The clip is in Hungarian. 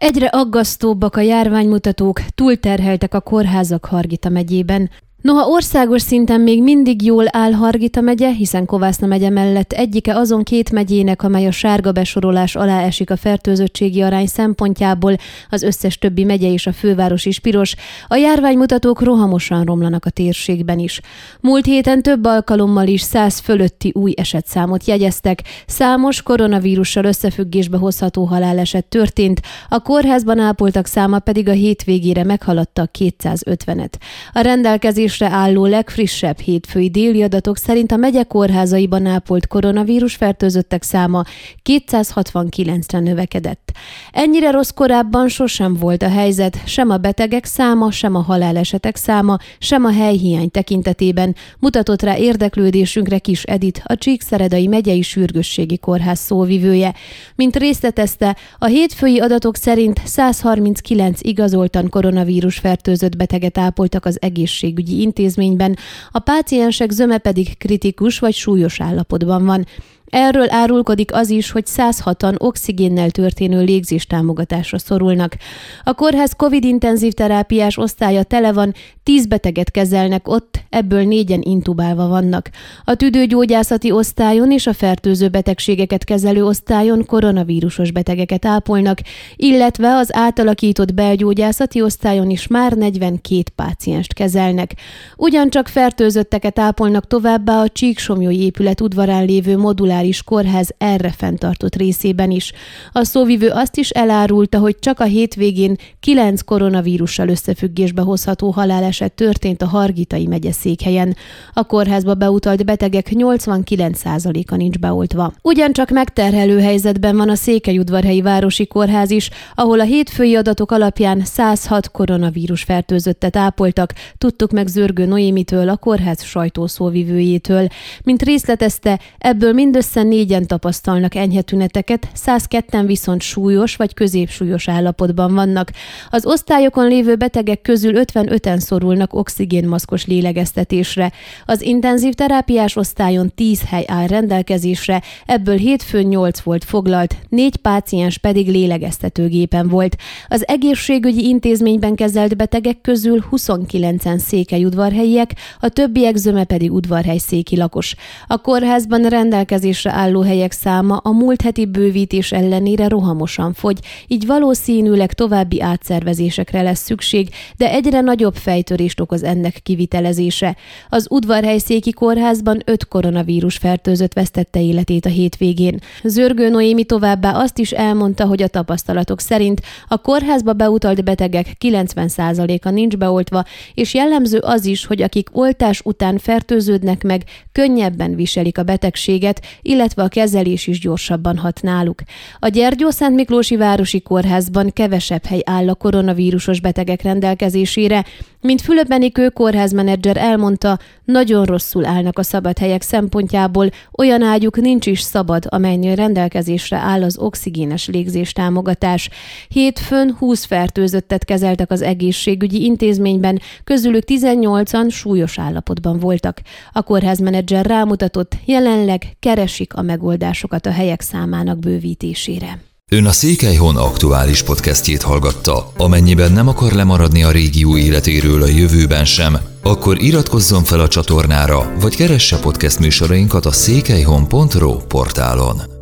Egyre aggasztóbbak a járványmutatók, túlterheltek a kórházak Hargita megyében. Noha országos szinten még mindig jól áll Hargita megye, hiszen Kovászna megye mellett egyike azon két megyének, amely a sárga besorolás alá esik a fertőzöttségi arány szempontjából, az összes többi megye és a főváros is piros, a járványmutatók rohamosan romlanak a térségben is. Múlt héten több alkalommal is száz fölötti új esetszámot jegyeztek, számos koronavírussal összefüggésbe hozható haláleset történt, a kórházban ápoltak száma pedig a hétvégére meghaladta 250-et. A rendelkezés rendelkezésre álló legfrissebb hétfői déli adatok szerint a megye kórházaiban ápolt koronavírus fertőzöttek száma 269-re növekedett. Ennyire rossz korábban sosem volt a helyzet, sem a betegek száma, sem a halálesetek száma, sem a helyhiány tekintetében, mutatott rá érdeklődésünkre Kis Edit, a Csíkszeredai megyei sürgősségi kórház szóvivője. Mint részletezte, a hétfői adatok szerint 139 igazoltan koronavírus fertőzött beteget ápoltak az egészségügyi intézményben, a páciensek zöme pedig kritikus vagy súlyos állapotban van. Erről árulkodik az is, hogy 106-an oxigénnel történő légzéstámogatásra szorulnak. A kórház COVID-intenzív terápiás osztálya tele van, 10 beteget kezelnek ott, ebből négyen intubálva vannak. A tüdőgyógyászati osztályon és a fertőző betegségeket kezelő osztályon koronavírusos betegeket ápolnak, illetve az átalakított belgyógyászati osztályon is már 42 pácienst kezelnek. Ugyancsak fertőzötteket ápolnak továbbá a Csíksomjói épület udvarán lévő modulár moduláris kórház erre fenntartott részében is. A szóvivő azt is elárulta, hogy csak a hétvégén kilenc koronavírussal összefüggésbe hozható haláleset történt a Hargitai megye székhelyen. A kórházba beutalt betegek 89%-a nincs beoltva. Ugyancsak megterhelő helyzetben van a Székelyudvarhelyi Városi Kórház is, ahol a hétfői adatok alapján 106 koronavírus fertőzöttet ápoltak, tudtuk meg Zörgő Noémitől, a kórház sajtószóvivőjétől. Mint részletezte, ebből mindössze Mindössze négyen tapasztalnak enyhe tüneteket, 102-en viszont súlyos vagy középsúlyos állapotban vannak. Az osztályokon lévő betegek közül 55-en szorulnak oxigénmaszkos lélegeztetésre. Az intenzív terápiás osztályon 10 hely áll rendelkezésre, ebből hétfőn 8 volt foglalt, 4 páciens pedig lélegeztetőgépen volt. Az egészségügyi intézményben kezelt betegek közül 29-en székelyudvarhelyiek, a többiek zöme pedig udvarhely széki lakos. A kórházban rendelkezés rendelkezésre álló helyek száma a múlt heti bővítés ellenére rohamosan fogy, így valószínűleg további átszervezésekre lesz szükség, de egyre nagyobb fejtörést okoz ennek kivitelezése. Az udvarhelyszéki kórházban öt koronavírus fertőzött vesztette életét a hétvégén. Zörgő Noémi továbbá azt is elmondta, hogy a tapasztalatok szerint a kórházba beutalt betegek 90%-a nincs beoltva, és jellemző az is, hogy akik oltás után fertőződnek meg, könnyebben viselik a betegséget, illetve a kezelés is gyorsabban hat náluk. A Gyergyó-Szent Miklósi Városi Kórházban kevesebb hely áll a koronavírusos betegek rendelkezésére, mint Fülöp Benikő kórházmenedzser elmondta, nagyon rosszul állnak a szabad helyek szempontjából, olyan ágyuk nincs is szabad, amelynél rendelkezésre áll az oxigénes légzés támogatás. Hétfőn 20 fertőzöttet kezeltek az egészségügyi intézményben, közülük 18-an súlyos állapotban voltak. A kórházmenedzser rámutatott, jelenleg keresik a megoldásokat a helyek számának bővítésére. Ön a Székelyhon aktuális podcastjét hallgatta. Amennyiben nem akar lemaradni a régió életéről a jövőben sem, akkor iratkozzon fel a csatornára, vagy keresse podcast műsorainkat a székelyhon.pro portálon.